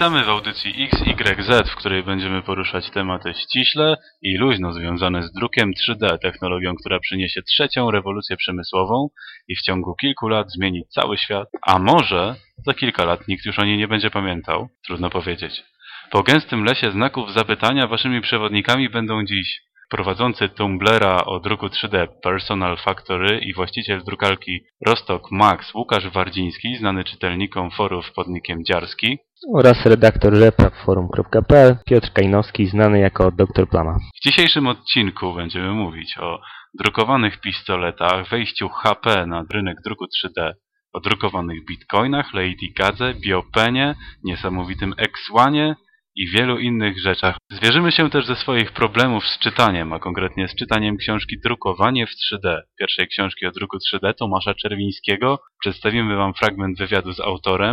Witamy w audycji XYZ, w której będziemy poruszać tematy ściśle i luźno związane z drukiem 3D, technologią, która przyniesie trzecią rewolucję przemysłową i w ciągu kilku lat zmieni cały świat, a może za kilka lat nikt już o niej nie będzie pamiętał, trudno powiedzieć. Po gęstym lesie znaków zapytania waszymi przewodnikami będą dziś prowadzący Tumblera o druku 3D Personal Factory i właściciel drukarki Rostok Max Łukasz Wardziński, znany czytelnikom forów pod nikiem Dziarski oraz redaktor replatform.pl Piotr Kajnowski, znany jako Dr Plama. W dzisiejszym odcinku będziemy mówić o drukowanych pistoletach, wejściu HP na rynek druku 3D, o drukowanych bitcoinach, Lady Gadze, Biopenie, niesamowitym X1 i wielu innych rzeczach. Zwierzymy się też ze swoich problemów z czytaniem, a konkretnie z czytaniem książki Drukowanie w 3D, pierwszej książki o druku 3D Tomasza Czerwińskiego. Przedstawimy Wam fragment wywiadu z autorem.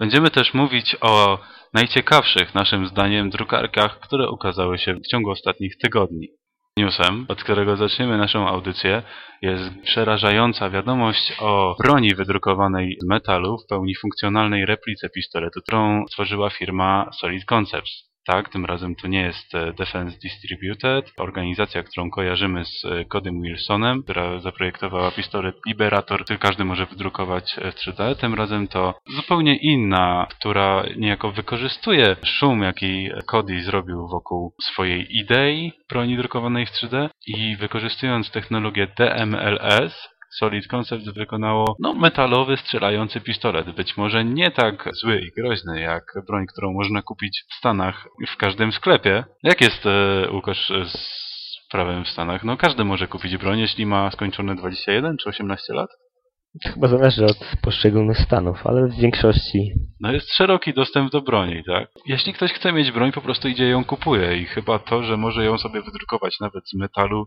Będziemy też mówić o najciekawszych, naszym zdaniem, drukarkach, które ukazały się w ciągu ostatnich tygodni. Newsem, od którego zaczniemy naszą audycję, jest przerażająca wiadomość o broni wydrukowanej z metalu w pełni funkcjonalnej replice pistoletu, którą stworzyła firma Solid Concepts. Tak, tym razem to nie jest e, Defense Distributed, organizacja, którą kojarzymy z e, Codym Wilsonem, która zaprojektowała pistolet Liberator, który każdy może wydrukować w 3D. Tym razem to zupełnie inna, która niejako wykorzystuje szum, jaki Cody zrobił wokół swojej idei broni drukowanej w 3D i wykorzystując technologię DMLS, Solid Concept wykonało no, metalowy, strzelający pistolet. Być może nie tak zły i groźny jak broń, którą można kupić w Stanach w każdym sklepie. Jak jest, e, Łukasz, z prawem w Stanach? No każdy może kupić broń, jeśli ma skończone 21 czy 18 lat. Chyba zależy od poszczególnych stanów, ale w większości... No jest szeroki dostęp do broni, tak? Jeśli ktoś chce mieć broń, po prostu idzie ją kupuje i chyba to, że może ją sobie wydrukować nawet z metalu,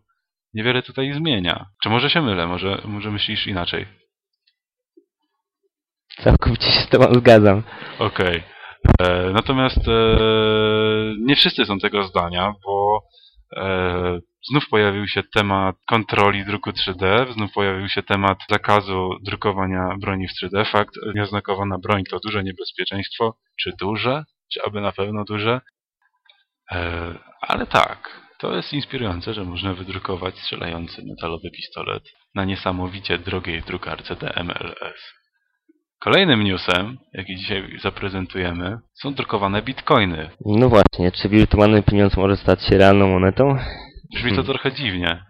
niewiele tutaj zmienia. Czy może się mylę? Może, może myślisz inaczej? Całkowicie się z tobą zgadzam. Okej. Okay. Natomiast e, nie wszyscy są tego zdania, bo e, znów pojawił się temat kontroli druku 3D, znów pojawił się temat zakazu drukowania broni w 3D. Fakt, nieoznakowana broń to duże niebezpieczeństwo. Czy duże? Czy aby na pewno duże? E, ale tak, to jest inspirujące, że można wydrukować strzelający metalowy pistolet na niesamowicie drogiej drukarce DMLS. Kolejnym newsem, jaki dzisiaj zaprezentujemy, są drukowane bitcoiny. No właśnie, czy wirtualny pieniądz może stać się realną monetą? Brzmi to hmm. trochę dziwnie.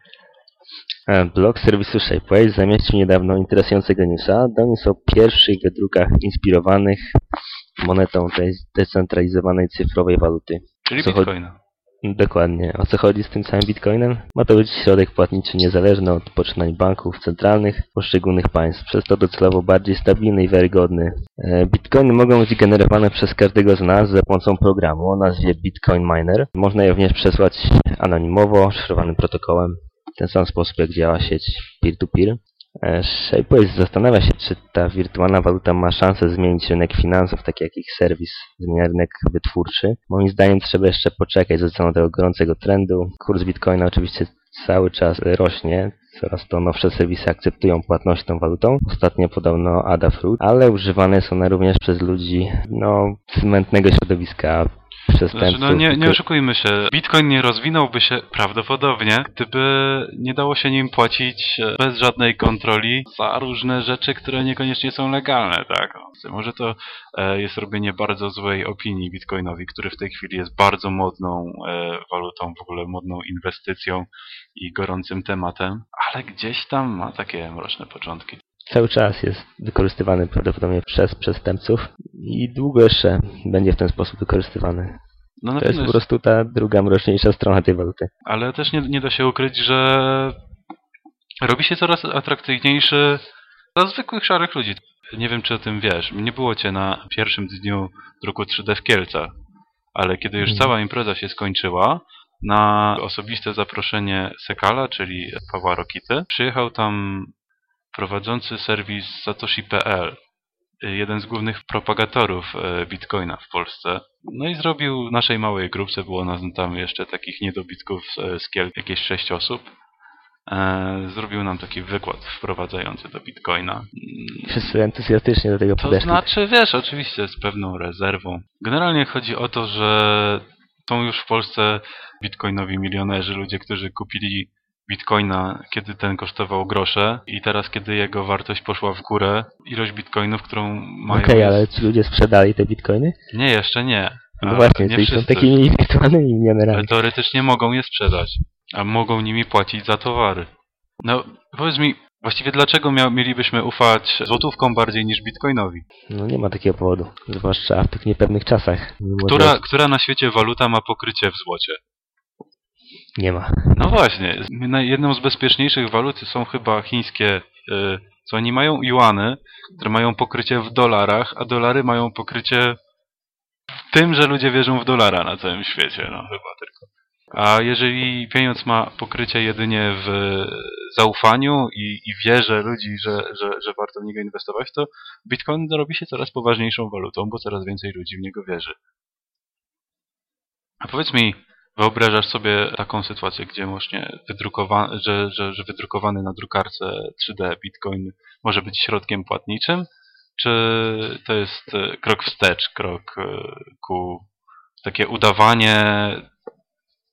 E, blog serwisu Shapeways zamieścił niedawno interesującego newsa. Doniósł o pierwszych wydrukach inspirowanych monetą tej zdecentralizowanej cyfrowej waluty. Czyli bitcoina. Dokładnie. O co chodzi z tym całym bitcoinem? Ma to być środek płatniczy niezależny od poczynań banków centralnych poszczególnych państw, przez to docelowo bardziej stabilny i wiarygodny. E, bitcoiny mogą być generowane przez każdego z nas za pomocą programu o nazwie Bitcoin Miner. Można je również przesłać anonimowo, szyfrowanym protokołem. W ten sam sposób jak działa sieć peer-to-peer. -peer. E, Shapeways zastanawia się, czy ta wirtualna waluta ma szansę zmienić rynek finansów, tak jak ich serwis zmienia rynek wytwórczy. Moim zdaniem trzeba jeszcze poczekać ze względu tego gorącego trendu. Kurs bitcoina oczywiście cały czas rośnie, coraz to nowsze serwisy akceptują płatność tą walutą. Ostatnio podobno Adafruit, ale używane są one również przez ludzi no, z mętnego środowiska przestępców. Znaczy, no nie, nie oszukujmy się, Bitcoin nie rozwinąłby się prawdopodobnie, gdyby nie dało się nim płacić e, bez żadnej kontroli za różne rzeczy, które niekoniecznie są legalne, tak? Może to e, jest robienie bardzo złej opinii Bitcoinowi, który w tej chwili jest bardzo modną e, walutą, w ogóle modną inwestycją i gorącym tematem, ale gdzieś tam ma takie mroczne początki cały czas jest wykorzystywany prawdopodobnie przez przestępców i długo jeszcze będzie w ten sposób wykorzystywany. No to jest po prostu ta druga, mroczniejsza strona tej waluty. Ale też nie, nie da się ukryć, że robi się coraz atrakcyjniejszy dla zwykłych szarych ludzi. Nie wiem, czy o tym wiesz. Nie było cię na pierwszym dniu druku 3D w Kielcach, ale kiedy już hmm. cała impreza się skończyła, na osobiste zaproszenie Sekala, czyli Pawła Rokity, przyjechał tam prowadzący serwis Satoshi.pl, jeden z głównych propagatorów e, Bitcoina w Polsce. No i zrobił naszej małej grupce, było nas tam jeszcze takich niedobitków z Kiel, jakieś sześć osób. e, zrobił nam taki wykład wprowadzający do Bitcoina. Wszyscy entuzjastycznie do tego To podeszli. znaczy, wiesz, oczywiście z pewną rezerwą. Generalnie chodzi o to, że są już w Polsce bitcoinowi milionerzy, ludzie, którzy kupili bitcoina, kiedy ten kosztował grosze i teraz, kiedy jego wartość poszła w górę, ilość bitcoinów, którą mają... Okej, jest- ale ci ludzie sprzedali te bitcoiny? Nie, jeszcze nie. No właśnie, nie czyli są takimi wirtualnymi milionerami. Ale teoretycznie mogą je sprzedać, a mogą nimi płacić za towary. No, powiedz mi, właściwie dlaczego mia- mielibyśmy ufać złotówkom bardziej niż bitcoinowi? No nie ma takiego powodu. Zwłaszcza w tych niepewnych czasach. Która, która na świecie waluta ma pokrycie w złocie? Nie ma. No właśnie, jedną z bezpieczniejszych walut są chyba chińskie, y, co oni mają juany, które mają pokrycie w dolarach, a dolary mają pokrycie w tym, że ludzie wierzą w dolara na całym świecie, no chyba tylko. A jeżeli pieniądz ma pokrycie jedynie w zaufaniu i, i wierze ludzi, że, że, że warto w niego inwestować, to Bitcoin robi się coraz poważniejszą walutą, bo coraz więcej ludzi w niego wierzy. A powiedz mi, Wyobrażasz sobie taką sytuację, gdzie właśnie wydrukowa- że, że, że wydrukowany na drukarce 3D Bitcoin może być środkiem płatniczym? Czy to jest e, krok wstecz, krok e, ku takie udawanie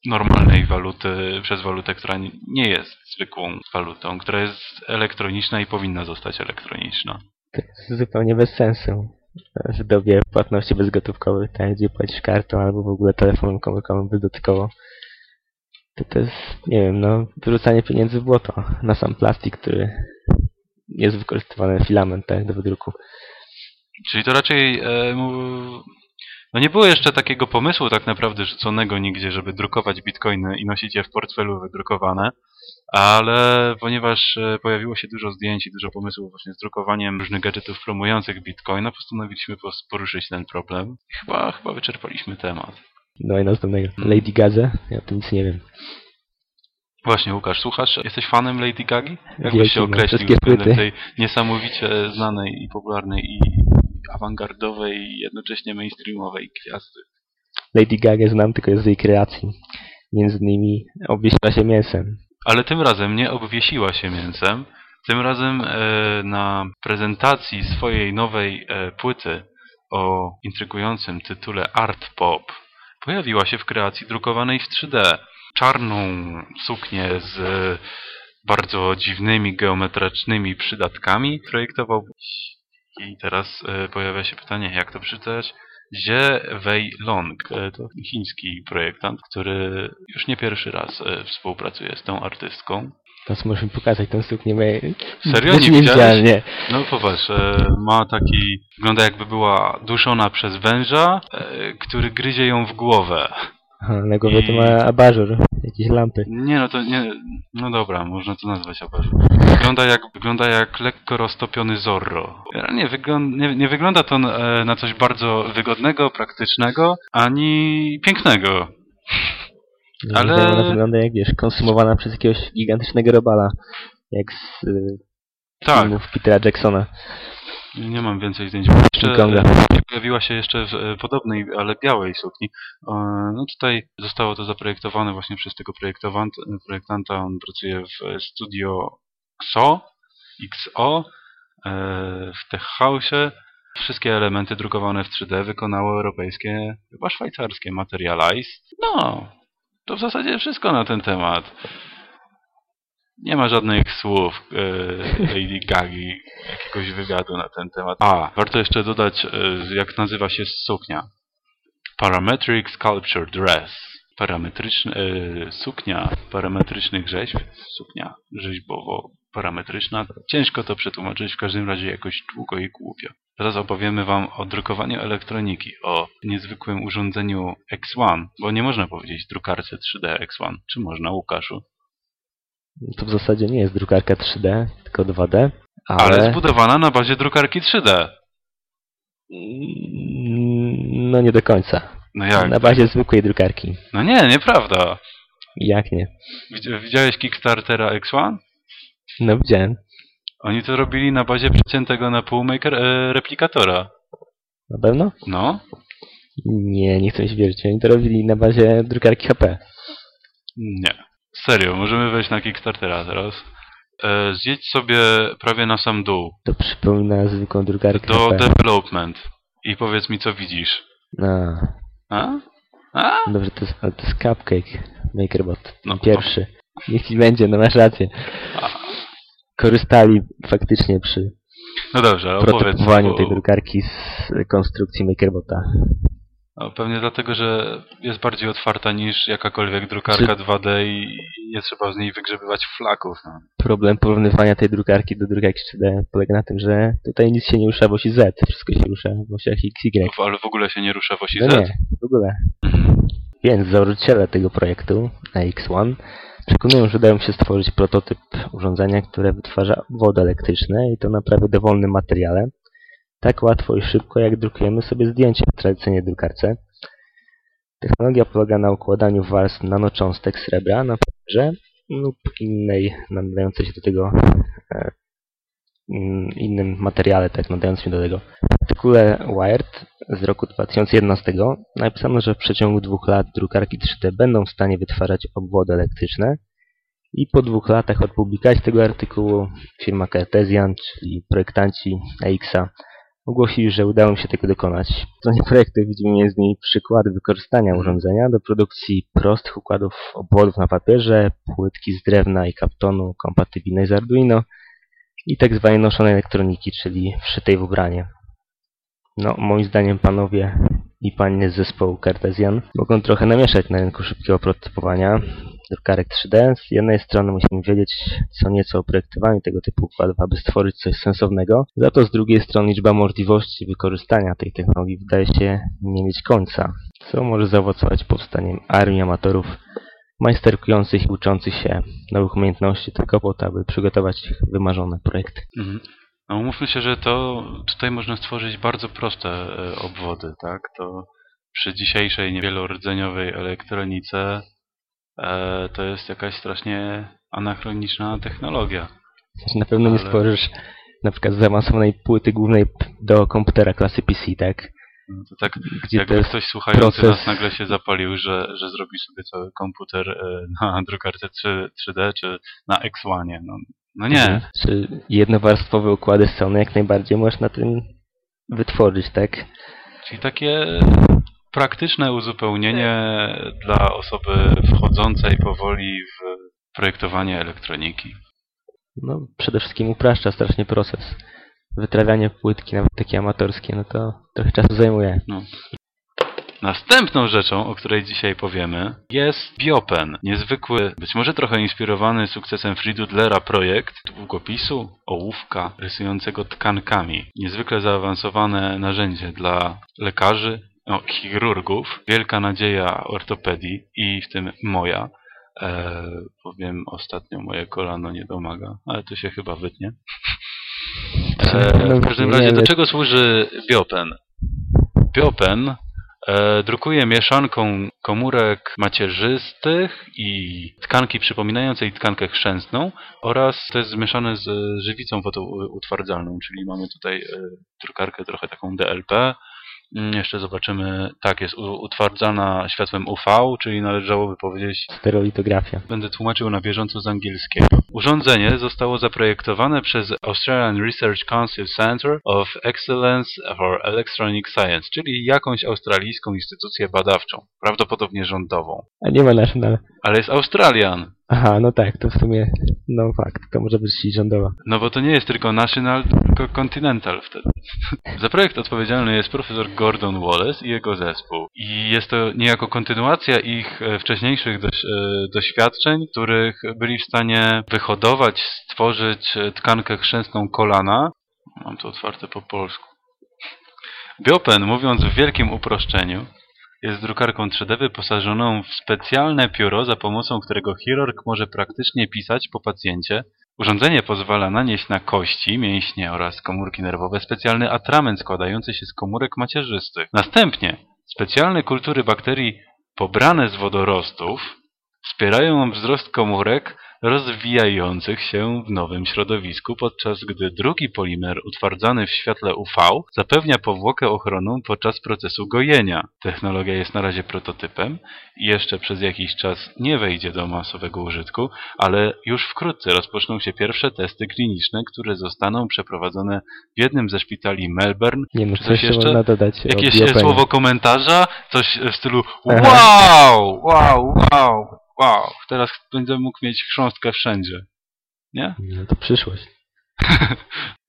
normalnej waluty przez walutę, która nie jest zwykłą walutą, która jest elektroniczna i powinna zostać elektroniczna? To jest zupełnie bez sensu. Dobie płatności bezgotówkowych, tam gdzie płacisz kartą albo w ogóle telefonem komórkowym bezdotykowo, to to jest, nie wiem, no, wyrzucanie pieniędzy w błoto na sam plastik, który jest wykorzystywany filament tak, do wydruku. Czyli to raczej e, no nie było jeszcze takiego pomysłu tak naprawdę rzuconego nigdzie, żeby drukować bitcoiny i nosić je w portfelu wydrukowane, ale ponieważ e, pojawiło się dużo zdjęć i dużo pomysłów właśnie z drukowaniem różnych gadżetów promujących bitcoina, postanowiliśmy pos- poruszyć ten problem. I Chyba, chyba wyczerpaliśmy temat. No i następnego. Lady Gaga? Ja o tym nic nie wiem. Właśnie, Łukasz, słuchasz? Jesteś fanem Lady Gagi? Jak byś Wielki, się no, określił względem tej niesamowicie znanej i popularnej i awangardowej i jednocześnie mainstreamowej gwiazdy? Lady Gaga znam tylko z jej kreacji. Między innymi obwiesiła się mięsem. Ale tym razem nie obwiesiła się mięsem. Tym razem e, na prezentacji swojej nowej e, płyty o intrygującym tytule Art Pop pojawiła się w kreacji drukowanej w 3D. Czarną suknię z e, bardzo dziwnymi geometrycznymi przydatkami projektował i teraz e, pojawia się pytanie, jak to przeczytać? Jie Wei Long e, to chiński projektant, który już nie pierwszy raz e, współpracuje z tą artystką. Teraz możesz mi pokazać tę suknię. ja- Serio? Nie widziałem, No popatrz, ma taki, wygląda jakby była duszona przez węża, który gryzie ją w głowę. Na głowie to I- ma abażur, jakieś lampy. Nie no to nie, no dobra, można to nazwać abażur. Wygląda jak, wygląda jak lekko roztopiony Zorro. Nie, wygląda, nie, nie wygląda to e, na coś bardzo wygodnego, praktycznego, ani pięknego. Ale- Ale... Ona wygląda jak, wiesz, konsumowana przez jakiegoś gigantycznego robala. Jak z y, Tak, filmów Petera Jacksona. Nie mam więcej zdjęć. Jeszcze e, pojawiła się jeszcze w e, podobnej, ale białej sukni. E, No tutaj zostało to zaprojektowane właśnie przez tego projektowant, projektanta. On pracuje w e, studio XO, XO e, w Tech House. Wszystkie elementy drukowane w 3D wykonało europejskie, chyba szwajcarskie Materialize. No, to w zasadzie wszystko na ten temat. Nie ma żadnych słów e, Lady Gagi, jakiegoś wywiadu na ten temat. A, warto jeszcze dodać, e, jak nazywa się suknia. Parametric Sculpture Dress. Parametryczny, e, suknia parametrycznych rzeźb. Suknia rzeźbowo-parametryczna. Ciężko to przetłumaczyć, w każdym razie jakoś długo i głupio. Teraz opowiemy Wam o drukowaniu elektroniki, o niezwykłym urządzeniu X1, bo nie można powiedzieć drukarce 3D X1. Czy można, Łukaszu? To w zasadzie nie jest drukarka 3D, tylko 2D. Ale, Ale, zbudowana na bazie drukarki 3D. Mm, no nie do końca. No jak? Na bazie zwykłej drukarki. No nie, nieprawda. Jak nie? Widz- Widziałeś Kickstartera X1? No widziałem. Oni to robili na bazie przeciętego na pół maker, e, replikatora. Na pewno? No? Nie, nie chcę mi się wierzyć. Oni to robili na bazie drukarki HP. Nie. Serio, możemy wejść na Kickstartera teraz. E, zjedź sobie prawie na sam dół. To przypomina zwykłą drukarkę. Do development. I powiedz mi, co widzisz. A, A? A? dobrze, to jest, to jest Cupcake MakerBot. No. Pierwszy. Niech ci będzie, no masz rację. Korzystali faktycznie przy No dobrze, opowiedz. prototypowaniu bo- tej drukarki z konstrukcji MakerBota. No, pewnie dlatego, że jest bardziej otwarta niż jakakolwiek drukarka 2D i nie trzeba z niej wygrzebywać flaków. No. Problem porównywania tej drukarki do drukarki 3D polega na tym, że tutaj nic się nie rusza w osi Z, wszystko się rusza w osiach X, Y. Ale w ogóle się nie rusza w osi No Z. nie, w ogóle. Więc założyciele tego projektu, AX1, przekonują, że dają się stworzyć prototyp urządzenia, które wytwarza obwody elektryczne i to na prawie dowolnym materiale. Tak łatwo i szybko, jak drukujemy sobie zdjęcie w tradycyjnej drukarce. Technologia polega na układaniu warstw nanocząstek srebra na papierze lub innej nadającej się do tego e, mm, innym materiale, tak nadającym się do tego. W artykule Wired z roku 2011 napisano, że w przeciągu dwóch lat drukarki 3D będą w stanie wytwarzać obwody elektryczne i po dwóch latach od publikacji tego artykułu firma Cartesian, czyli projektanci AX-a ogłosili, że udało im się tego dokonać. W stronie projektu widzimy m.in. przykłady wykorzystania urządzenia do produkcji prostych układów obwodów na papierze, płytki z drewna i kaptonu kompatybilnej z Arduino i tak zwanej noszonej elektroniki, czyli wszytej w ubranie. No, moim zdaniem panowie i panie z zespołu Cartesian mogą trochę namieszać na rynku szybkiego prototypowania drukarek 3D. Z jednej strony musimy wiedzieć co nieco o projektowaniu tego typu układów, aby stworzyć coś sensownego. Za to z drugiej strony liczba możliwości wykorzystania tej technologii wydaje się nie mieć końca, co może zaowocować powstaniem armii amatorów majsterkujących i uczących się nowych umiejętności tylko po to, aby przygotować ich wymarzone projekty. Mhm. No umówmy się, że to tutaj można stworzyć bardzo proste e, obwody, tak? To przy dzisiejszej niewielordzeniowej elektronice e, to jest jakaś strasznie anachroniczna technologia. Na pewno nie Ale- stworzysz na przykład zaawansowanej płyty głównej do komputera klasy PC, tak? No to tak Gdzie jakby ktoś słuchający proces- nas nagle się zapalił, że, że zrobi sobie cały komputer e, na drukarce 3, 3D czy na X1. No, no nie. Mhm. Czy jednowarstwowe układy Sony jak najbardziej możesz na tym wytworzyć, tak? Czyli takie praktyczne uzupełnienie dla osoby wchodzącej powoli w projektowanie elektroniki. No, przede wszystkim upraszcza strasznie proces. Wytrawianie płytki, nawet takie amatorskie, no to trochę czasu zajmuje. No. Następną rzeczą, o której dzisiaj powiemy, jest Biopen. Niezwykły, być może trochę inspirowany sukcesem Friedudlera projekt długopisu, ołówka rysującego tkankami. Niezwykle zaawansowane narzędzie dla lekarzy, no, chirurgów, wielka nadzieja ortopedii i w tym moja. E, powiem ostatnio moje kolano nie domaga, ale to się chyba wytnie. E, w każdym razie do czego służy Biopen? Biopen drukuje mieszanką komórek macierzystych i tkanki przypominającej tkankę chrzęstną oraz to jest zmieszane z żywicą fotoutwardzalną, czyli mamy tutaj e, drukarkę trochę taką DLP. Mm, Jeszcze zobaczymy, tak, jest utwardzana światłem UV, czyli należałoby powiedzieć Stereolitografia. Będę tłumaczył na bieżąco z angielskiego. Urządzenie zostało zaprojektowane przez Australian Research Council Center of Excellence for Electronic Science, czyli jakąś australijską instytucję badawczą, prawdopodobnie rządową. A nie ma national. Ale jest Australian. Aha, no tak, to w sumie, no fakt, to może być rządowa. No bo to nie jest tylko National, tylko Continental wtedy. Za projekt odpowiedzialny jest profesor Gordon Wallace i jego zespół. I jest to niejako kontynuacja ich e, wcześniejszych doś, e, doświadczeń, których byli w stanie wyhodować, stworzyć e, tkankę chrzęstną kolana. Mam to otwarte po polsku. Biopen, mówiąc w wielkim uproszczeniu, jest drukarką 3D wyposażoną w specjalne pióro, za pomocą którego chirurg może praktycznie pisać po pacjencie. Urządzenie pozwala nanieść na kości, mięśnie oraz komórki nerwowe specjalny atrament składający się z komórek macierzystych. Następnie specjalne kultury bakterii pobrane z wodorostów wspierają wzrost komórek rozwijających się w nowym środowisku, podczas gdy drugi polimer utwardzany w świetle UV zapewnia powłokę ochronną podczas procesu gojenia. Technologia jest na razie prototypem i jeszcze przez jakiś czas nie wejdzie do masowego użytku, ale już wkrótce rozpoczną się pierwsze testy kliniczne, które zostaną przeprowadzone w jednym ze szpitali Melbourne. Nie wiem, Czy coś jeszcze? Jakieś słowo komentarza, coś w stylu wow, wow, wow, wow. Teraz będę mógł mieć chrząstkę wszędzie. Nie? No to przyszłość.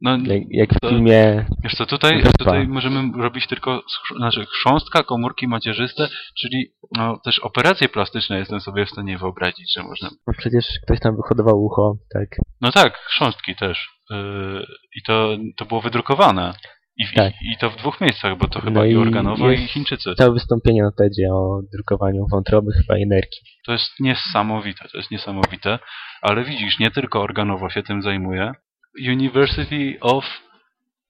No, Jak, jak w To- filmie... wiesz co, tutaj, tutaj możemy robić tylko znaczy chrząstka, komórki macierzyste, czyli no, też operacje plastyczne jestem sobie w stanie wyobrazić, że można... No przecież ktoś tam wyhodował ucho, tak. No tak, chrząstki też. Yy, I to, to było wydrukowane. I, w- Tak. i, I to w dwóch miejscach, bo to chyba No i organowo, i Chińczycy. Całe wystąpienie na TEDzie o drukowaniu wątroby chyba i nerki. To jest niesamowite, to jest niesamowite. Ale widzisz, nie tylko organowo się tym zajmuje. University of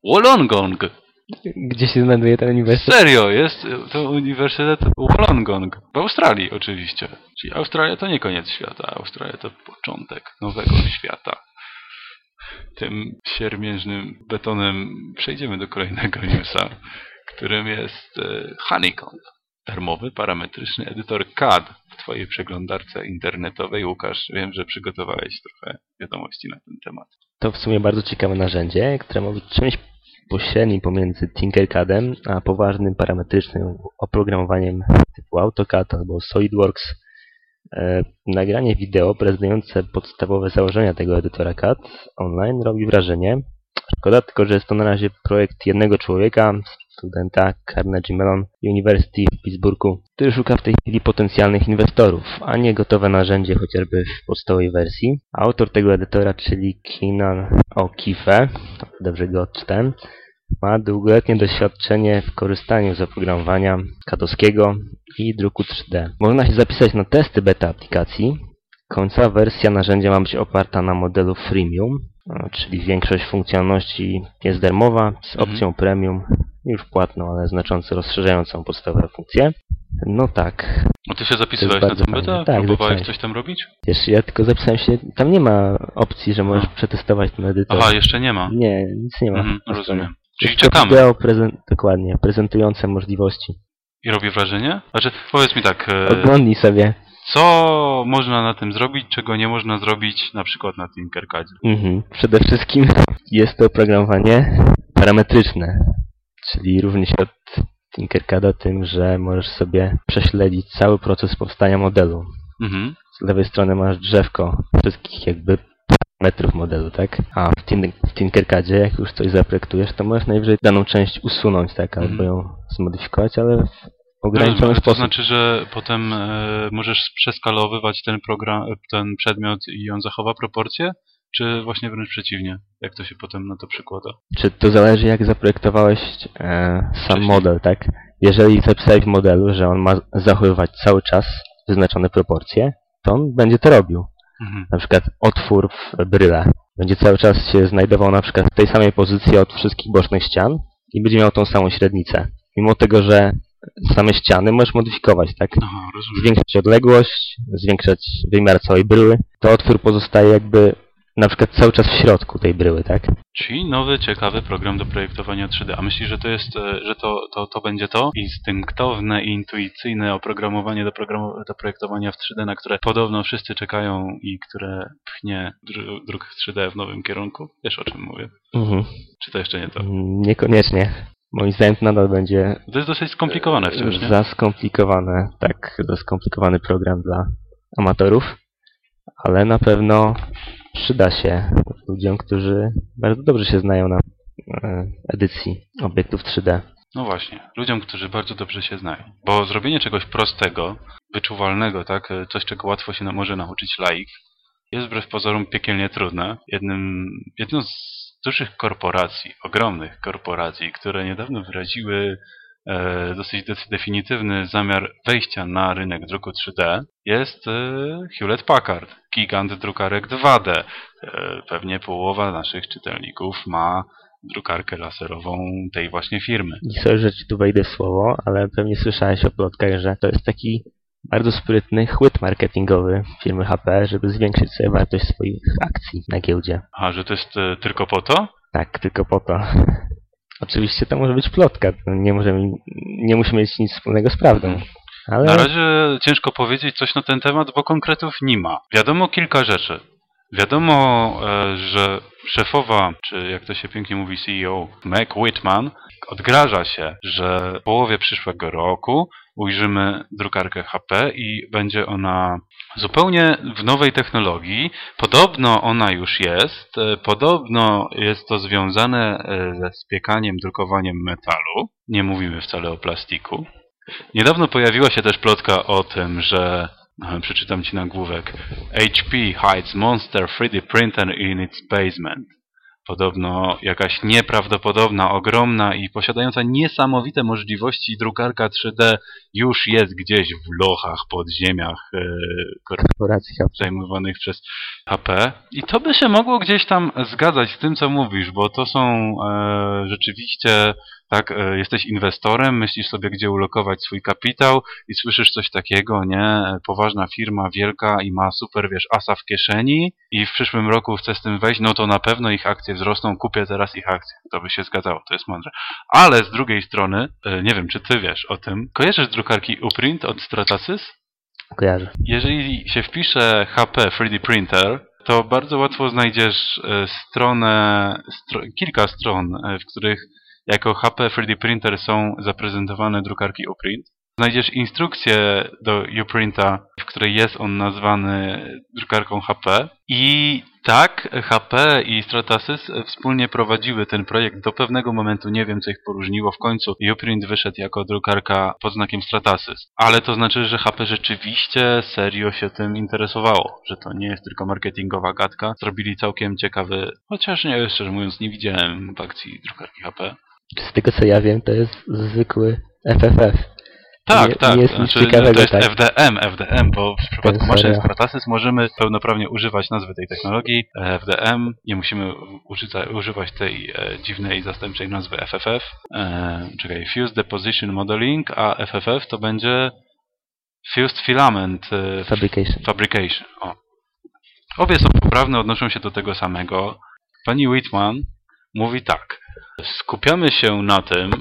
Wollongong. Gdzie się znajduje ten uniwersytet? Serio, jest to Uniwersytet Wollongong. W Australii oczywiście. Czyli Australia to nie koniec świata. Australia to początek nowego świata. Tym siermiężnym betonem przejdziemy do kolejnego newsa, którym jest e, Honeycomb. Darmowy, parametryczny edytor CAD w Twojej przeglądarce internetowej. Łukasz, wiem, że przygotowałeś trochę wiadomości na ten temat. To w sumie bardzo ciekawe narzędzie, które ma być czymś pośrednim pomiędzy Tinkercadem a poważnym parametrycznym oprogramowaniem typu AutoCAD albo SolidWorks. E, nagranie wideo prezentujące podstawowe założenia tego edytora CAD online robi wrażenie. Szkoda tylko, że jest to na razie projekt jednego człowieka, studenta Carnegie Mellon University w Pittsburghu, który szuka w tej chwili potencjalnych inwestorów, a nie gotowe narzędzie chociażby w podstawowej wersji. Autor tego edytora, czyli Keenan O'Keefe, dobrze go odczytałem, ma długoletnie doświadczenie w korzystaniu z oprogramowania kadowskiego i druku 3D. Można się zapisać na testy beta aplikacji. Końcowa wersja narzędzia ma być oparta na modelu freemium, a, czyli większość funkcjonalności jest darmowa, z Mhm. opcją premium już płatną, ale znacząco rozszerzającą podstawowe funkcje. No tak, No ty się zapisywałeś na tę betę? Tak, Próbowałeś coś tam robić? wiesz, ja tylko zapisałem się, tam nie ma opcji, że możesz A. przetestować ten edytor. Aha, jeszcze nie ma. Nie, nic nie ma. Mhm, rozumiem. Czyli czekamy. Wideo prezent, dokładnie, prezentujące możliwości. I robi wrażenie? Znaczy, powiedz mi tak, e, Oglądnij sobie. co można na tym zrobić, czego nie można zrobić na przykład na Tinkercadzie? Mhm. Przede wszystkim jest to oprogramowanie parametryczne, czyli różni się od Tinkercada tym, że możesz sobie prześledzić cały proces powstania modelu. Mhm. Z lewej strony masz drzewko wszystkich jakby parametrów modelu, tak? A w, tin w Tinkercadzie, jak już coś zaprojektujesz, to możesz najwyżej daną część usunąć, tak? Albo Mhm. ją zmodyfikować, ale w ograniczony Rozumiem, to znaczy, że potem e, możesz przeskalowywać ten program, ten przedmiot i on zachowa proporcje? Czy właśnie wręcz przeciwnie? Jak to się potem na to przykłada? Czy to zależy jak zaprojektowałeś e, sam model, tak? Jeżeli zapisałeś w modelu, że on ma zachowywać cały czas wyznaczone proporcje, to on będzie to robił. Mhm. Na przykład otwór w bryle będzie cały czas się znajdował na przykład w tej samej pozycji od wszystkich bocznych ścian i będzie miał tą samą średnicę. Mimo tego, że same ściany możesz modyfikować, tak? Aha. Zwiększać odległość, zwiększać wymiar całej bryły, to otwór pozostaje jakby na przykład cały czas w środku tej bryły, tak? Czyli nowy, ciekawy program do projektowania 3D. A myślisz, że to jest, e, że to, to, to będzie to? Instynktowne i intuicyjne oprogramowanie do, programu- do projektowania w 3D, na które podobno wszyscy czekają i które pchnie dru- druk 3D w nowym kierunku? Wiesz o czym mówię? Mhm. Czy to jeszcze nie to? Mm, Niekoniecznie. Moim zdaniem to nadal będzie To jest dosyć skomplikowane wciąż, nie? za skomplikowane, tak, za skomplikowany program dla amatorów, ale na pewno przyda się ludziom, którzy bardzo dobrze się znają na e, edycji obiektów 3D. No właśnie, ludziom, którzy bardzo dobrze się znają. Bo zrobienie czegoś prostego, wyczuwalnego, tak, e, coś czego łatwo się może nauczyć laik, jest wbrew pozorom piekielnie trudne. Jednym, jedną z dużych korporacji, ogromnych korporacji, które niedawno wyraziły e, dosyć de definitywny zamiar wejścia na rynek druku 3D, jest e, Hewlett Packard, gigant drukarek 2D. E, pewnie połowa naszych czytelników ma drukarkę laserową tej właśnie firmy. I sorry, że ci tu wejdę słowo, ale pewnie słyszałeś o plotkach, że to jest taki bardzo sprytny chłyt marketingowy firmy HP, żeby zwiększyć sobie wartość swoich akcji na giełdzie. A, że to jest e, tylko po to? Tak, tylko po to. Oczywiście to może być plotka, nie, możemy, nie musi mieć nic wspólnego z prawdą. Ale Na razie ciężko powiedzieć coś na ten temat, bo konkretów nie ma. Wiadomo kilka rzeczy. Wiadomo, e, że szefowa, czy jak to się pięknie mówi CEO, Meg Whitman, odgraża się, że w połowie przyszłego roku ujrzymy drukarkę HP i będzie ona zupełnie w nowej technologii. Podobno ona już jest, e, podobno jest to związane e, ze spiekaniem, drukowaniem metalu. Nie mówimy wcale o plastiku. Niedawno pojawiła się też plotka o tym, że e, przeczytam ci nagłówek HP hides monster 3D printer in its basement. Podobno jakaś nieprawdopodobna, ogromna i posiadająca niesamowite możliwości drukarka 3D już jest gdzieś w lochach, podziemiach e, korporacji zajmowanych przez HP. I to by się mogło gdzieś tam zgadzać z tym, co mówisz, bo to są e, rzeczywiście, tak, e, jesteś inwestorem, myślisz sobie, gdzie ulokować swój kapitał i słyszysz coś takiego, nie? Poważna firma, wielka i ma super, wiesz, asa w kieszeni i w przyszłym roku chce z tym wejść, no to na pewno ich akcje wzrosną, kupię teraz ich akcje. To by się zgadzało, to jest mądre. Ale z drugiej strony, e, nie wiem, czy ty wiesz o tym, kojarzysz drukarki Uprint od Stratasys? Kojarzę. Jeżeli się wpisze HP 3D Printer, to bardzo łatwo znajdziesz e, stronę, stro, kilka stron, w których jako HP 3D Printer są zaprezentowane drukarki Uprint. Znajdziesz instrukcję do Uprinta, w której jest on nazwany drukarką HP. I tak, HP i Stratasys wspólnie prowadziły ten projekt do pewnego momentu. Nie wiem, co ich poróżniło. W końcu Uprint wyszedł jako drukarka pod znakiem Stratasys. Ale to znaczy, że HP rzeczywiście serio się tym interesowało. Że to nie jest tylko marketingowa gadka. Zrobili całkiem ciekawy, chociaż nie, szczerze mówiąc, nie widziałem w akcji drukarki HP. Z tego co ja wiem, to jest zwykły FFF. Tak, nie, tak. Nie jest znaczy, ciekawego, to jest tak. FDM, FDM, bo w przypadku maszyny serio. Stratasys możemy pełnoprawnie używać nazwy tej technologii FDM. Nie musimy używać tej e, dziwnej zastępczej nazwy FFF. E, czekaj, Fused Deposition Modeling, a FFF to będzie Fused Filament e, Fabrication. Fabrication. O. Obie są poprawne, odnoszą się do tego samego. Pani Whitman mówi tak. Skupiamy się na tym,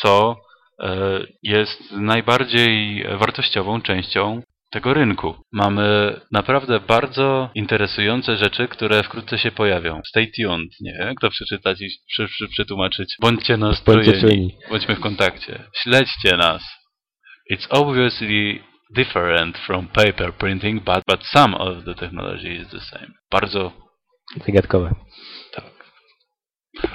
co e, jest najbardziej wartościową częścią tego rynku. Mamy naprawdę bardzo interesujące rzeczy, które wkrótce się pojawią. Stay tuned, nie? Jak to przeczytać i przy, przy, przetłumaczyć? Bądźcie. Bądźmy w kontakcie. Śledźcie nas. It's obviously different from paper printing, but, but some of the technology is the same. Bardzo Zagadkowe.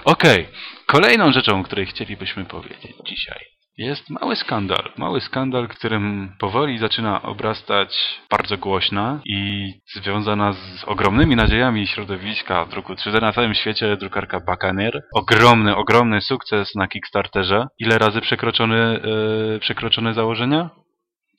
Okej, kolejną rzeczą, o której chcielibyśmy powiedzieć dzisiaj jest mały skandal. Mały skandal, którym powoli zaczyna obrastać bardzo głośna i związana z ogromnymi nadziejami środowiska druku 3D na całym świecie drukarka Buccaneer. Ogromny, ogromny sukces na Kickstarterze. Ile razy przekroczony, yy, przekroczone założenia?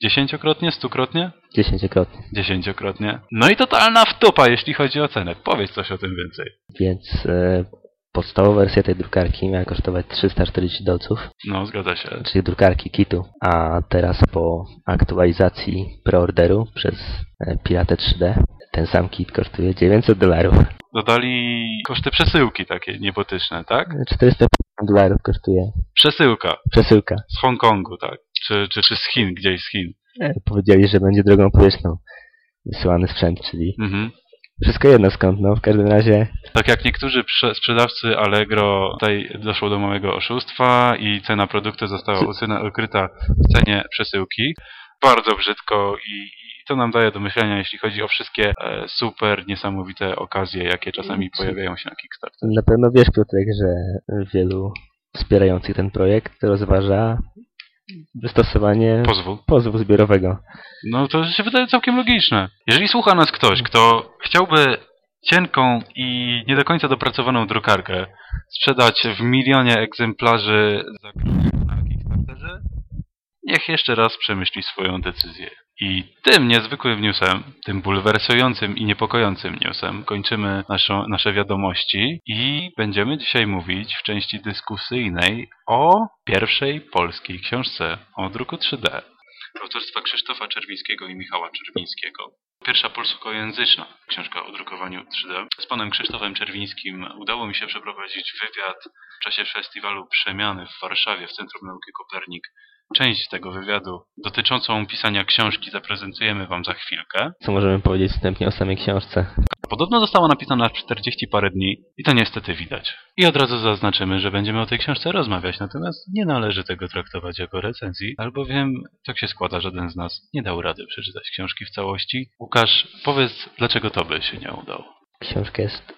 Dziesięciokrotnie? Stukrotnie? Dziesięciokrotnie. Dziesięciokrotnie. No i totalna wtopa, jeśli chodzi o cenę. Powiedz coś o tym więcej. Więc e, podstawowa wersja tej drukarki miała kosztować 340 dolców, No, zgadza się. czyli drukarki kitu. A teraz po aktualizacji preorderu przez e, Piratę 3D ten sam kit kosztuje 900 dolarów. Dodali koszty przesyłki takie niebotyczne, tak? 450 dolarów kosztuje Przesyłka przesyłka. z Hongkongu, tak? Czy, czy, czy z Chin, gdzieś z Chin. E, Powiedzieli, że będzie drogą powietrzną wysyłany sprzęt, czyli Mhm. Wszystko jedno skąd, no w każdym razie Tak jak niektórzy prze- sprzedawcy Allegro, tutaj doszło do małego oszustwa i cena produktu została usyna- ukryta w cenie przesyłki. Bardzo brzydko i, i to nam daje do myślenia, jeśli chodzi o wszystkie e, super niesamowite okazje, jakie czasami pojawiają się na Kickstarter. na pewno wiesz Piotrek, że wielu wspierających ten projekt rozważa wystosowanie Pozwól. pozwu zbiorowego. No to się wydaje całkiem logiczne. Jeżeli słucha nas ktoś, kto chciałby cienką i nie do końca dopracowaną drukarkę sprzedać w milionie egzemplarzy za na Kickstarterze, niech jeszcze raz przemyśli swoją decyzję. I tym niezwykłym newsem, tym bulwersującym i niepokojącym newsem kończymy naszą, nasze wiadomości i będziemy dzisiaj mówić w części dyskusyjnej o pierwszej polskiej książce o druku 3D. autorstwa Krzysztofa Czerwińskiego i Michała Czerwińskiego. Pierwsza polskojęzyczna książka o drukowaniu 3D. Z panem Krzysztofem Czerwińskim udało mi się przeprowadzić wywiad w czasie festiwalu Przemiany w Warszawie w Centrum Nauki Kopernik. Część tego wywiadu dotyczącą pisania książki zaprezentujemy Wam za chwilkę. Co możemy powiedzieć wstępnie o samej książce? Podobno została napisana w 40 parę dni i to niestety widać. I od razu zaznaczymy, że będziemy o tej książce rozmawiać, natomiast nie należy tego traktować jako recenzji, albowiem tak się składa, że żaden z nas nie dał rady przeczytać książki w całości. Łukasz, powiedz, dlaczego tobie się nie udało? Książka jest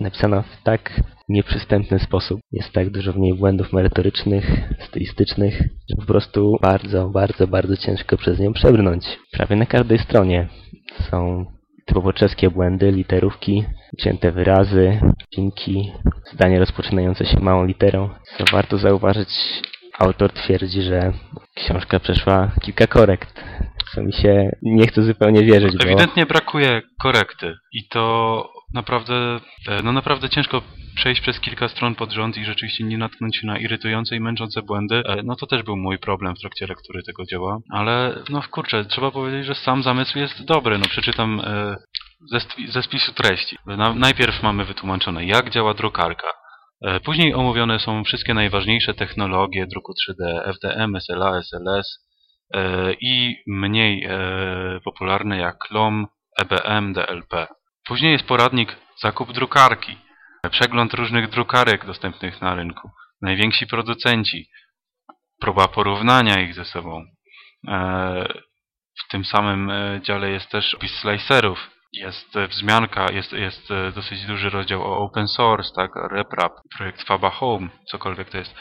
napisana w tak nieprzystępny sposób. Jest tak dużo w niej błędów merytorycznych, stylistycznych, że po prostu bardzo, bardzo, bardzo ciężko przez nią przebrnąć. Prawie na każdej stronie są typowo czeskie błędy, literówki, wzięte wyrazy, dźwięki, zdania rozpoczynające się małą literą. Co warto zauważyć, autor twierdzi, że książka przeszła kilka korekt, co mi się nie chce zupełnie wierzyć, bo... Ewidentnie brakuje korekty i to naprawdę, e, no naprawdę ciężko przejść przez kilka stron pod rząd i rzeczywiście nie natknąć się na irytujące i męczące błędy. E, No to też był mój problem w trakcie lektury tego dzieła, ale no kurczę, trzeba powiedzieć, że sam zamysł jest dobry. No przeczytam e, ze, ze spisu treści. Na, najpierw mamy wytłumaczone, jak działa drukarka. Później omówione są wszystkie najważniejsze technologie druku 3D, FDM, SLA, SLS i mniej popularne jak LOM, EBM, DLP. Później jest poradnik zakup drukarki, przegląd różnych drukarek dostępnych na rynku, najwięksi producenci, próba porównania ich ze sobą. E, W tym samym e, dziale jest też opis slicerów, jest e, wzmianka, jest, jest dosyć duży rozdział o open source, tak, RepRap, projekt Faba Home, cokolwiek to jest.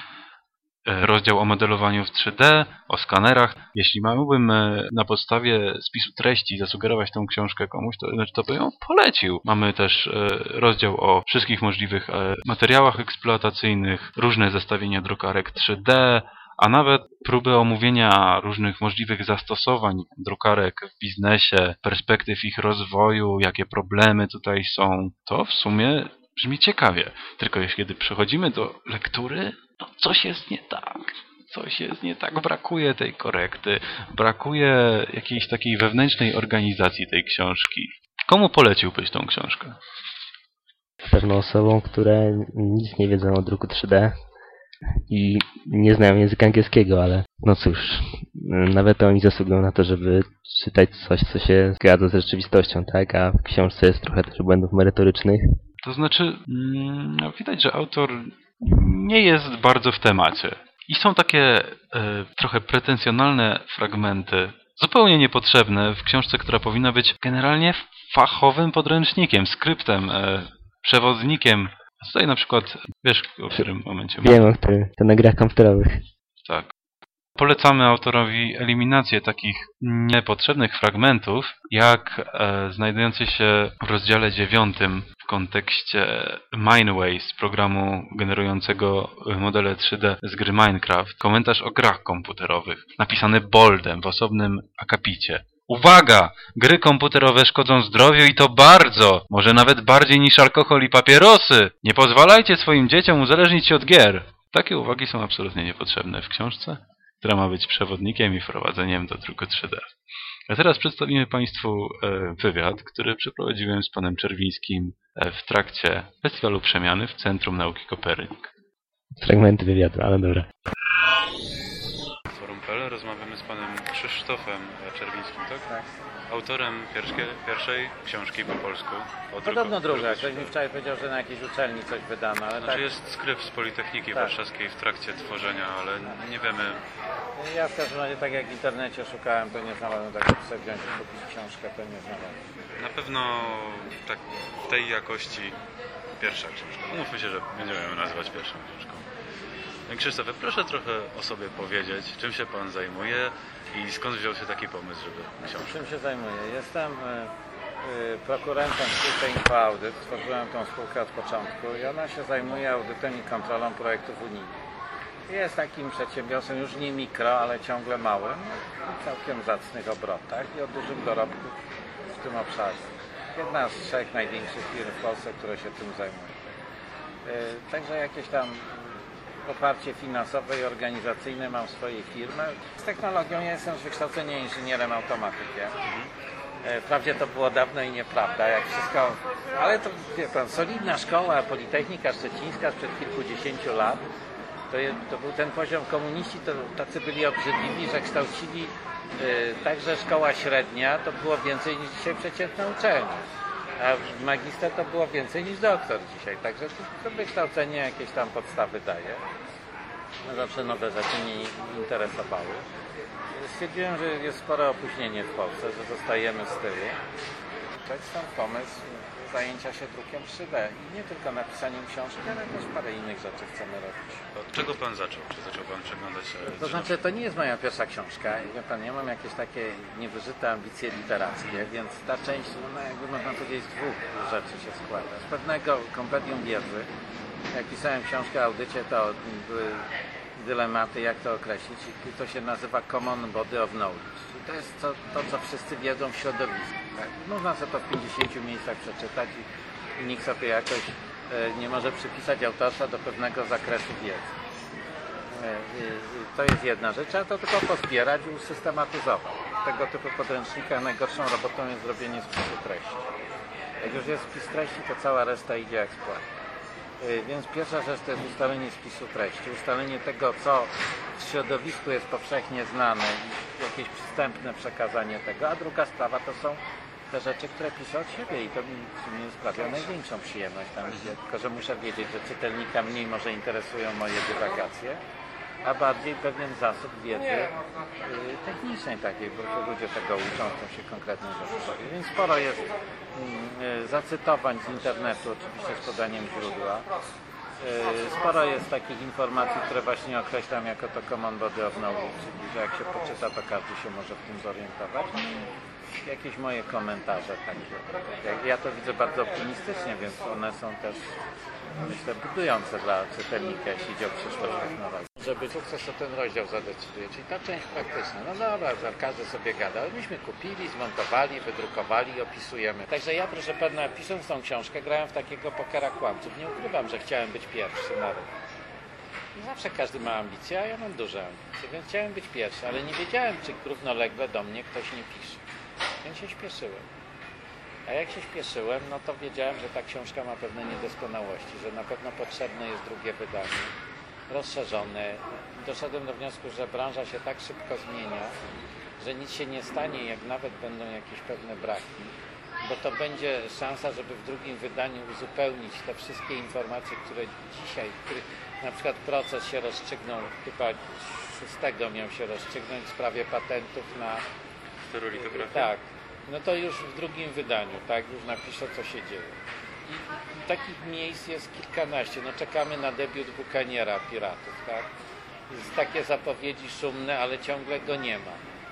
E, Rozdział o modelowaniu w 3D, o skanerach. Jeśli miałbym e, na podstawie spisu treści zasugerować tą książkę komuś, to, znaczy to by ją polecił. Mamy też e, rozdział o wszystkich możliwych materiałach eksploatacyjnych, różne zestawienia drukarek 3D, a nawet próby omówienia różnych możliwych zastosowań drukarek w biznesie, perspektyw ich rozwoju, jakie problemy tutaj są. To w sumie brzmi ciekawie. Tylko jeśli kiedy przechodzimy do lektury, no coś jest nie tak. Coś jest nie tak, brakuje tej korekty, brakuje jakiejś takiej wewnętrznej organizacji tej książki. Komu poleciłbyś tą książkę? pewną osobą, które nic nie wiedzą o druku 3D i nie znają języka angielskiego, ale no cóż, nawet oni zasługują na to, żeby czytać coś, co się zgadza z rzeczywistością, tak? A w książce jest trochę też błędów merytorycznych. To znaczy, mm, no, widać, że autor nie jest bardzo w temacie. I są takie e, trochę pretensjonalne fragmenty, zupełnie niepotrzebne w książce, która powinna być generalnie fachowym podręcznikiem, skryptem, e, przewodnikiem. Tutaj na przykład, wiesz o którym momencie? Wiem o którym, to na grach komputerowych. Tak. Polecamy autorowi eliminację takich niepotrzebnych fragmentów, jak e, znajdujący się w rozdziale dziewiątym w kontekście Mineways, programu generującego modele 3D z gry Minecraft, komentarz o grach komputerowych, napisany boldem w osobnym akapicie. Uwaga! Gry komputerowe szkodzą zdrowiu i to bardzo! Może nawet bardziej niż alkohol i papierosy! Nie pozwalajcie swoim dzieciom uzależnić się od gier! Takie uwagi są absolutnie niepotrzebne w książce, która ma być przewodnikiem i wprowadzeniem do druku 3D. A teraz przedstawimy Państwu e, wywiad, który przeprowadziłem z panem Czerwińskim e, w trakcie Festiwalu Przemiany w Centrum Nauki Kopernik. Fragmenty wywiadu, ale dobra. Rozmawiamy z panem Krzysztofem Czerwińskim, tak? Tak. Autorem pierwszej, pierwszej książki po polsku. O Podobno druku- druga. Ktoś mi 3D. wczoraj powiedział, że na jakiejś uczelni coś wydano, ale Znaczy tak. jest skrypt z Politechniki Tak. Warszawskiej w trakcie tworzenia, ale nie wiemy. Ja w każdym razie tak jak w internecie szukałem, to nie znalazłem tak, żeby sobie wziąć i kupić książkę, to nie znalazłem. Na pewno tak w tej jakości pierwsza książka. Mówmy się, że będziemy ją nazywać pierwszą książką. Krzysztofie, proszę trochę o sobie powiedzieć, czym się Pan zajmuje i skąd wziął się taki pomysł, żeby książkę. Czym się zajmuję? Jestem y, y, prokurentem w spółce InfoAudyt. Stworzyłem tą spółkę od początku i ona się zajmuje audytem i kontrolą projektów unijnych. Jest takim przedsiębiorstwem już nie mikro, ale ciągle małym, o całkiem zacnych obrotach i o dużym dorobku w tym obszarze. Jedna z trzech największych firm w Polsce, które się tym zajmują. Y, Także jakieś tam oparcie finansowe i organizacyjne, mam swoje firmy. Z technologią ja jestem z wykształcenia inżynierem automatykiem. E, Wprawdzie to było dawno i nieprawda, jak wszystko, ale to wie pan, solidna szkoła, Politechnika Szczecińska sprzed kilkudziesięciu lat, to, je, to był ten poziom komuniści, to tacy byli obrzydliwi, że kształcili e, także szkoła średnia, to było więcej niż dzisiaj przeciętna uczelnia. A magister to było więcej niż doktor dzisiaj, także to, wykształcenie jakieś tam podstawy daje. No zawsze nowe rzeczy mnie interesowały. Stwierdziłem, że jest spore opóźnienie w Polsce, że zostajemy z tyłu. Stąd pomysł zajęcia się drukiem 3D i nie tylko napisaniem książki, ale też parę innych rzeczy chcemy robić. Od czego pan zaczął? Czy zaczął pan przeglądać... e, To znaczy, to nie jest moja pierwsza książka. Wie pan, ja mam jakieś takie niewyżyte ambicje literackie, więc ta część, no jakby można powiedzieć, z dwóch rzeczy się składa. Z pewnego kompendium wiedzy. Jak pisałem książkę o audycie, to były dylematy, jak to określić. I to się nazywa Common Body of Knowledge. I to jest to, to co wszyscy wiedzą w środowisku. Tak? Można sobie to w 50 miejscach przeczytać i, nikt sobie jakoś e, nie może przypisać autorstwa do pewnego zakresu wiedzy. E, e, To jest jedna rzecz, a to tylko pozbierać i usystematyzować. Tego typu podręcznikach najgorszą robotą jest zrobienie spisu treści. Jak już jest spis treści, to cała reszta idzie jak spłat. Więc pierwsza rzecz to jest ustalenie spisu treści, ustalenie tego, co w środowisku jest powszechnie znane i jakieś przystępne przekazanie tego, a druga sprawa to są te rzeczy, które piszę od siebie i to mi w sumie sprawia największą przyjemność tam gdzie, tylko że muszę wiedzieć, że czytelnika mniej może interesują moje dywagacje, a bardziej pewien zasób wiedzy y, technicznej takiej, bo to ludzie tego uczą, chcą się konkretne rzeczy. Więc sporo jest mm, y, zacytowań z internetu, oczywiście z podaniem źródła. Y, Sporo jest takich informacji, które właśnie określam jako to common body of knowledge, czyli że jak się poczyta, to każdy się może w tym zorientować. Jakieś moje komentarze także. Ja to widzę bardzo optymistycznie, więc one są też myślę budujące dla czytelnika, jeśli idzie o przyszłość technologii. Żeby sukces to ten rozdział zadecyduje, czyli ta część praktyczna. No dobra, każdy sobie gada, ale myśmy kupili, zmontowali, wydrukowali i opisujemy. Także ja proszę pana, pisząc tą książkę, grałem w takiego pokera kłamców. Nie ukrywam, że chciałem być pierwszy na rynku. Zawsze każdy ma ambicje, a ja mam duże ambicje, więc chciałem być pierwszy, ale nie wiedziałem, czy równolegle do mnie ktoś nie pisze. Więc się śpieszyłem. A jak się śpieszyłem, no to wiedziałem, że ta książka ma pewne niedoskonałości, że na pewno potrzebne jest drugie wydanie, rozszerzone. Doszedłem do wniosku, że branża się tak szybko zmienia, że nic się nie stanie, jak nawet będą jakieś pewne braki, bo to będzie szansa, żeby w drugim wydaniu uzupełnić te wszystkie informacje, które dzisiaj, który, na przykład proces się rozstrzygnął, chyba 6 miał się rozstrzygnąć w sprawie patentów na Tak. No to już w drugim wydaniu, tak, już napiszę co się dzieje. I, takich miejsc jest kilkanaście. No czekamy na debiut Bukaniera Piratów, tak? Jest takie zapowiedzi szumne, ale ciągle go nie ma.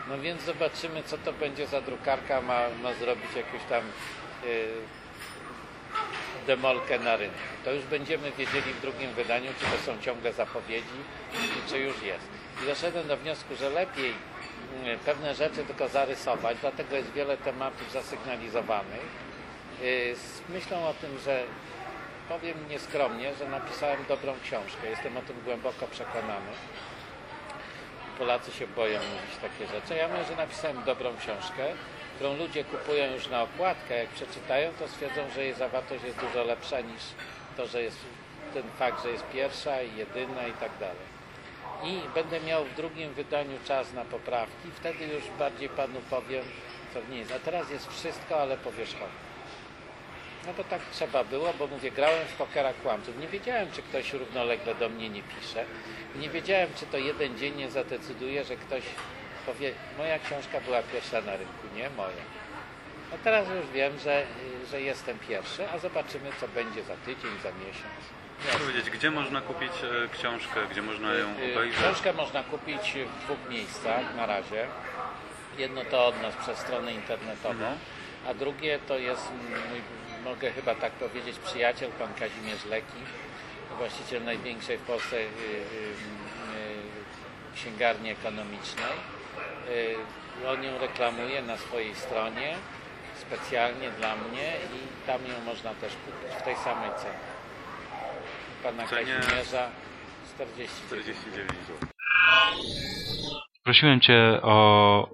No więc zobaczymy, co to będzie za drukarka, ma, ma zrobić jakąś tam y, demolkę na rynku. To już będziemy wiedzieli w drugim wydaniu, czy to są ciągle zapowiedzi i czy już jest. I doszedłem do wniosku, że lepiej pewne rzeczy tylko zarysować, dlatego jest wiele tematów zasygnalizowanych. Yy, Z myślą o tym, że powiem nieskromnie, że napisałem dobrą książkę. Jestem o tym głęboko przekonany. Polacy się boją mówić takie rzeczy. Ja myślę, że napisałem dobrą książkę, którą ludzie kupują już na okładkę. Jak przeczytają, to stwierdzą, że jej zawartość jest dużo lepsza niż to, że jest ten fakt, że jest pierwsza i jedyna i tak dalej. I będę miał w drugim wydaniu czas na poprawki. Wtedy już bardziej panu powiem, co w niej jest. A teraz jest wszystko, ale powierzchowne. No bo tak trzeba było, bo mówię, grałem w pokera kłamców. Nie wiedziałem, czy ktoś równolegle do mnie nie pisze. Nie wiedziałem, czy to jeden dzień nie zadecyduje, że ktoś powie, moja książka była pierwsza na rynku, nie moja. No teraz już wiem, że, że jestem pierwszy, a zobaczymy, co będzie za tydzień, za miesiąc. Powiedzieć, gdzie można kupić e, książkę, gdzie można ją Y, obejrzeć? Książkę można kupić w dwóch miejscach na razie. Jedno to od nas przez stronę internetową, Mhm. a drugie to jest mój, mogę chyba tak powiedzieć, przyjaciel, pan Kazimierz Leki, właściciel największej w Polsce y, y, y, księgarni ekonomicznej. Y, On ją reklamuje na swojej stronie specjalnie dla mnie i tam ją można też kupić w tej samej cenie. Pana Cenie- Kazimierza z 40. 49 zł. Prosiłem Cię o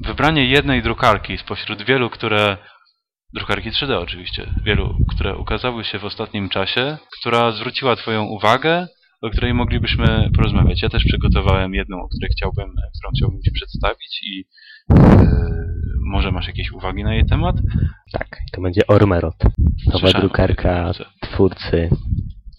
wybranie jednej drukarki spośród wielu, które... Drukarki 3D oczywiście. Wielu, które ukazały się w ostatnim czasie, która zwróciła Twoją uwagę, o której moglibyśmy porozmawiać. Ja też przygotowałem jedną, o której chciałbym, którą chciałbym Ci przedstawić i e, może masz jakieś uwagi na jej temat? Tak, to będzie Ormerod. Nowa Słyszałem drukarka twórcy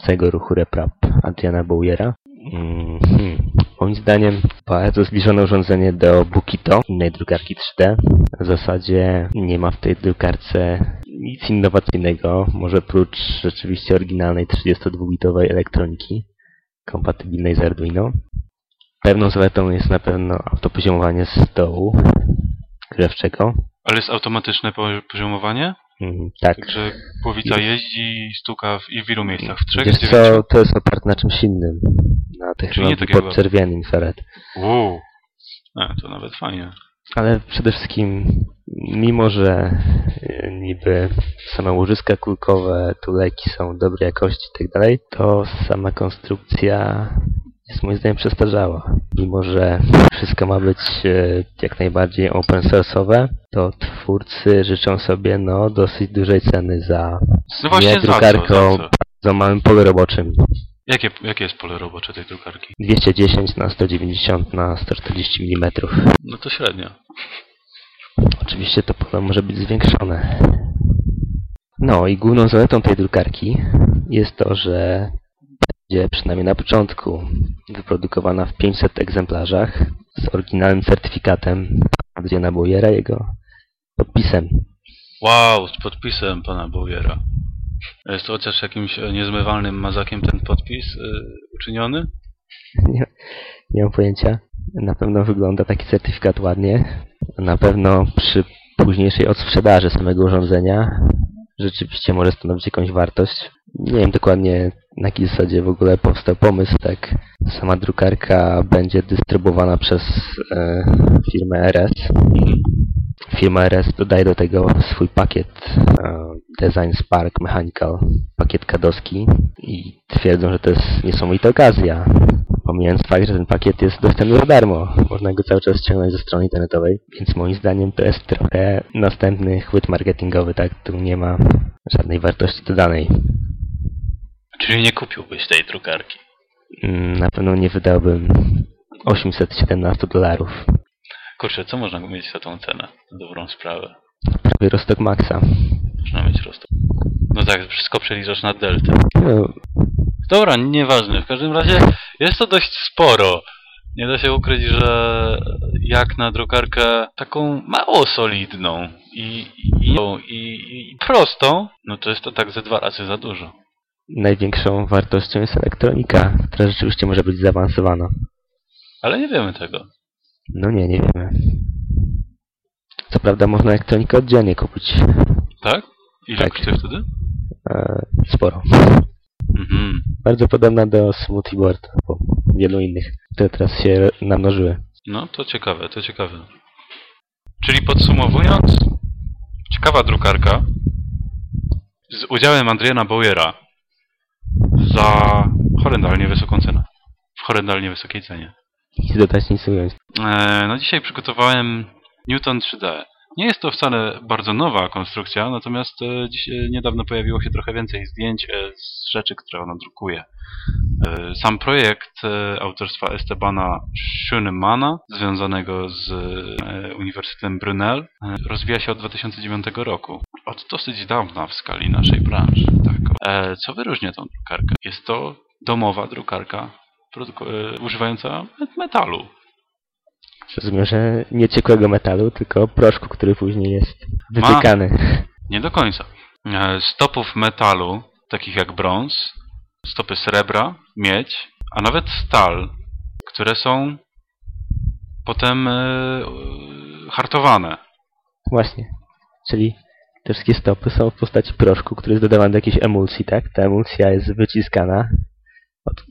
całego ruchu RepRap Adriana Bowiera. Mm, hmm. Moim zdaniem bardzo zbliżone urządzenie do Bukito, innej drukarki 3D. W zasadzie nie ma w tej drukarce nic innowacyjnego, może prócz rzeczywiście oryginalnej 32-bitowej elektroniki kompatybilnej z Arduino. Pewną zaletą jest na pewno autopoziomowanie stołu grzewczego. Ale jest automatyczne po- poziomowanie? Mm, tak. Także głowica jeździ i stuka w, i w ilu miejscach? W trzech, Wiesz w co, to jest oparte na czymś innym. Na Czyli nie podczerwieni infrared. Wow. A, to nawet fajnie. Ale przede wszystkim, mimo że e, niby same łożyska kulkowe, tuleki są dobrej jakości i tak dalej, to sama konstrukcja jest moim zdaniem przestarzała. Mimo, że wszystko ma być e, jak najbardziej open source'owe, to twórcy życzą sobie no dosyć dużej ceny za No nie drukarką za małym polu roboczym. Jakie, jakie jest pole robocze tej drukarki? 210 na 190 na 140 mm. No to średnio. Oczywiście to pole może być zwiększone. No i główną zaletą tej drukarki jest to, że będzie przynajmniej na początku wyprodukowana w 500 egzemplarzach z oryginalnym certyfikatem Adriana Boyera, jego podpisem. Wow, z podpisem pana Bowiera. Jest chociaż jakimś e, niezmywalnym mazakiem ten podpis y, uczyniony? Nie, nie mam pojęcia. Na pewno wygląda taki certyfikat ładnie. Na pewno przy późniejszej odsprzedaży samego urządzenia rzeczywiście może stanowić jakąś wartość. Nie wiem dokładnie na jakiej zasadzie w ogóle powstał pomysł, tak sama drukarka będzie dystrybuowana przez e, firmę RS. Firma RS dodaje do tego swój pakiet e, Design Spark Mechanical, pakiet kadowski i twierdzą, że to jest niesamowita okazja. Pomijając fakt, że ten pakiet jest dostępny za darmo. Można go cały czas ściągnąć ze strony internetowej, więc moim zdaniem to jest trochę następny chwyt marketingowy, tak? Tu nie ma żadnej wartości dodanej. Czyli nie kupiłbyś tej drukarki. Mm, Na pewno nie wydałbym 817 dolarów. Kurczę, co można mieć za tą cenę? Dobrą sprawę. Prawie Rostok Maxa. Można mieć roztok. No tak, wszystko przeliczasz na deltę. No, Dobra, nieważne. W każdym razie jest to dość sporo. Nie da się ukryć, że jak na drukarkę taką mało solidną i, i, i, i prostą, no to jest to tak ze dwa razy za dużo. Największą wartością jest elektronika, która rzeczywiście może być zaawansowana. Ale nie wiemy tego. No nie, nie wiemy. Co prawda można elektronikę oddzielnie kupić. Tak? Ile Tak. kosztuje wtedy? E, sporo. Mhm. Bardzo podobna do Smoothie Board, bo wielu innych, które teraz się namnożyły. No, to ciekawe, to ciekawe. Czyli podsumowując, ciekawa drukarka z udziałem Adriana Bowiera za horrendalnie wysoką cenę. W horrendalnie wysokiej cenie. Nic dodać, nic ująć. E, no dzisiaj przygotowałem Newton 3D. Nie jest to wcale bardzo nowa konstrukcja, natomiast e, dziś, e, niedawno pojawiło się trochę więcej zdjęć e, z rzeczy, które ona drukuje. Sam projekt autorstwa Estebana Schönemana, związanego z Uniwersytetem Brunel, rozwija się od 2009 roku. Od dosyć dawna w skali naszej branży. Tak. Co wyróżnia tą drukarkę? Jest to domowa drukarka używająca metalu. Rozumiem, że nie ciekłego metalu, tylko proszku, który później jest wytykany. Nie do końca. E, Stopów metalu, takich jak brąz, stopy srebra, miedź, a nawet stal, które są potem e, hartowane. Właśnie. Czyli te wszystkie stopy są w postaci proszku, który jest dodawany do jakiejś emulsji, tak? Ta emulsja jest wyciskana od,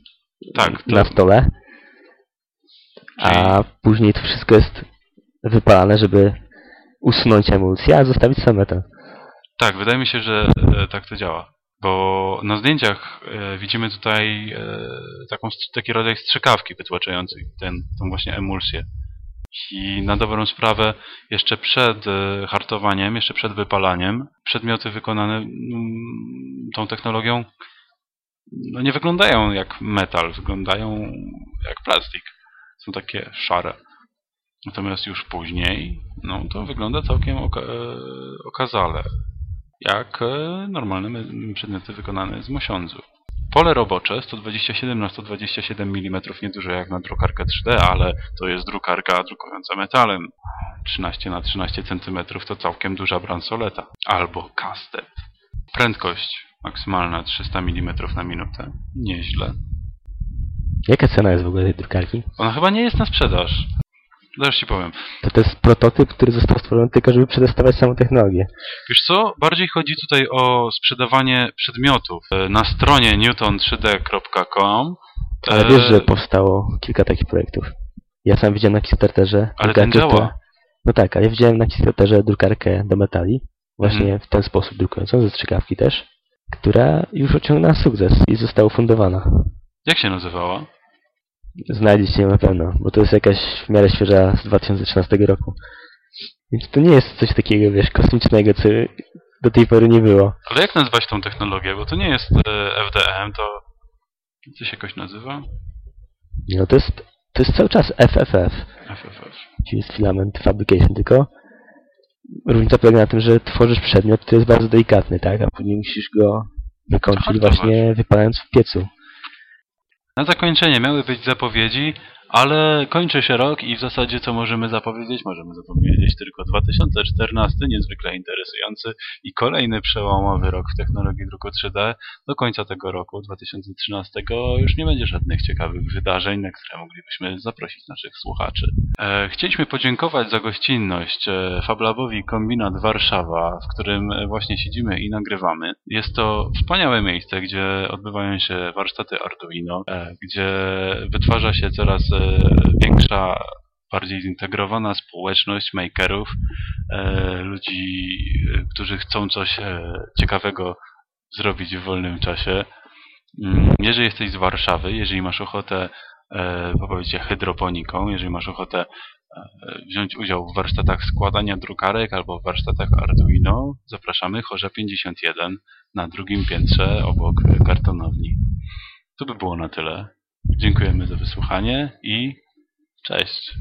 Tak, to- na stole, a później to wszystko jest wypalane, żeby usunąć emulsję, a zostawić sam metal. Tak, wydaje mi się, że e, tak to działa. Bo na zdjęciach e, widzimy tutaj e, taką, taki rodzaj strzykawki wytłaczającej ten, tą właśnie emulsję. I na dobrą sprawę jeszcze przed hartowaniem, jeszcze przed wypalaniem, przedmioty wykonane mm, tą technologią no nie wyglądają jak metal, wyglądają jak plastik. Są takie szare. Natomiast już później, no to wygląda całkiem oka e, okazale. Jak e, normalne przedmioty wykonane z mosiądzu. Pole robocze 127 na 127 mm nieduże jak na drukarkę 3D, ale to jest drukarka drukująca metalem. 13 na 13 cm to całkiem duża bransoleta. Albo kastet. Prędkość maksymalna 300 mm na minutę. Nieźle. Jaka cena jest w ogóle tej drukarki? Ona chyba nie jest na sprzedaż. Zaraz ci powiem. To to jest prototyp, który został stworzony tylko, żeby przetestować samą technologię. Wiesz co? Bardziej chodzi tutaj o sprzedawanie przedmiotów. E, Na stronie newton3d.com Ale wiesz, że powstało kilka takich projektów. Ja sam widziałem na Kickstarterze Ale ten działa. która- No tak, ale ja widziałem na Kickstarterze drukarkę do metali, właśnie Mhm. w ten sposób drukującą, ze strzykawki też, która już osiągnęła sukces i została ufundowana. Jak się nazywała? Znajdziecie ją na pewno, bo to jest jakaś w miarę świeża z 2013 roku. Więc to nie jest coś takiego, wiesz, kosmicznego, co do tej pory nie było. Ale jak nazwać tą technologię? Bo to nie jest e, FDM, to coś jakoś nazywa? No to jest, to jest cały czas FFF, FFF. czyli jest filament fabrication, tylko różnica polega na tym, że tworzysz przedmiot, który jest bardzo delikatny, tak, a później musisz go wykończyć właśnie wypalając w piecu. Na zakończenie miały być zapowiedzi, ale kończy się rok i w zasadzie co możemy zapowiedzieć? Możemy zapowiedzieć tylko 2014, niezwykle interesujący i kolejny przełomowy rok w technologii druku 3D. Do końca tego roku, 2013, już nie będzie żadnych ciekawych wydarzeń, na które moglibyśmy zaprosić naszych słuchaczy. E, chcieliśmy podziękować za gościnność e, FabLabowi Kombinat Warszawa, w którym e, właśnie siedzimy i nagrywamy. Jest to wspaniałe miejsce, gdzie odbywają się warsztaty Arduino, gdzie wytwarza się coraz większa, bardziej zintegrowana społeczność makerów, e, ludzi, e, którzy chcą coś e, ciekawego zrobić w wolnym czasie. Mm, Jeżeli jesteś z Warszawy, jeżeli masz ochotę e, pobawić się hydroponiką, jeżeli masz ochotę e, wziąć udział w warsztatach składania drukarek albo w warsztatach Arduino, zapraszamy Chorza 51 na drugim piętrze obok kartonowni. To by było na tyle. Dziękujemy za wysłuchanie i cześć.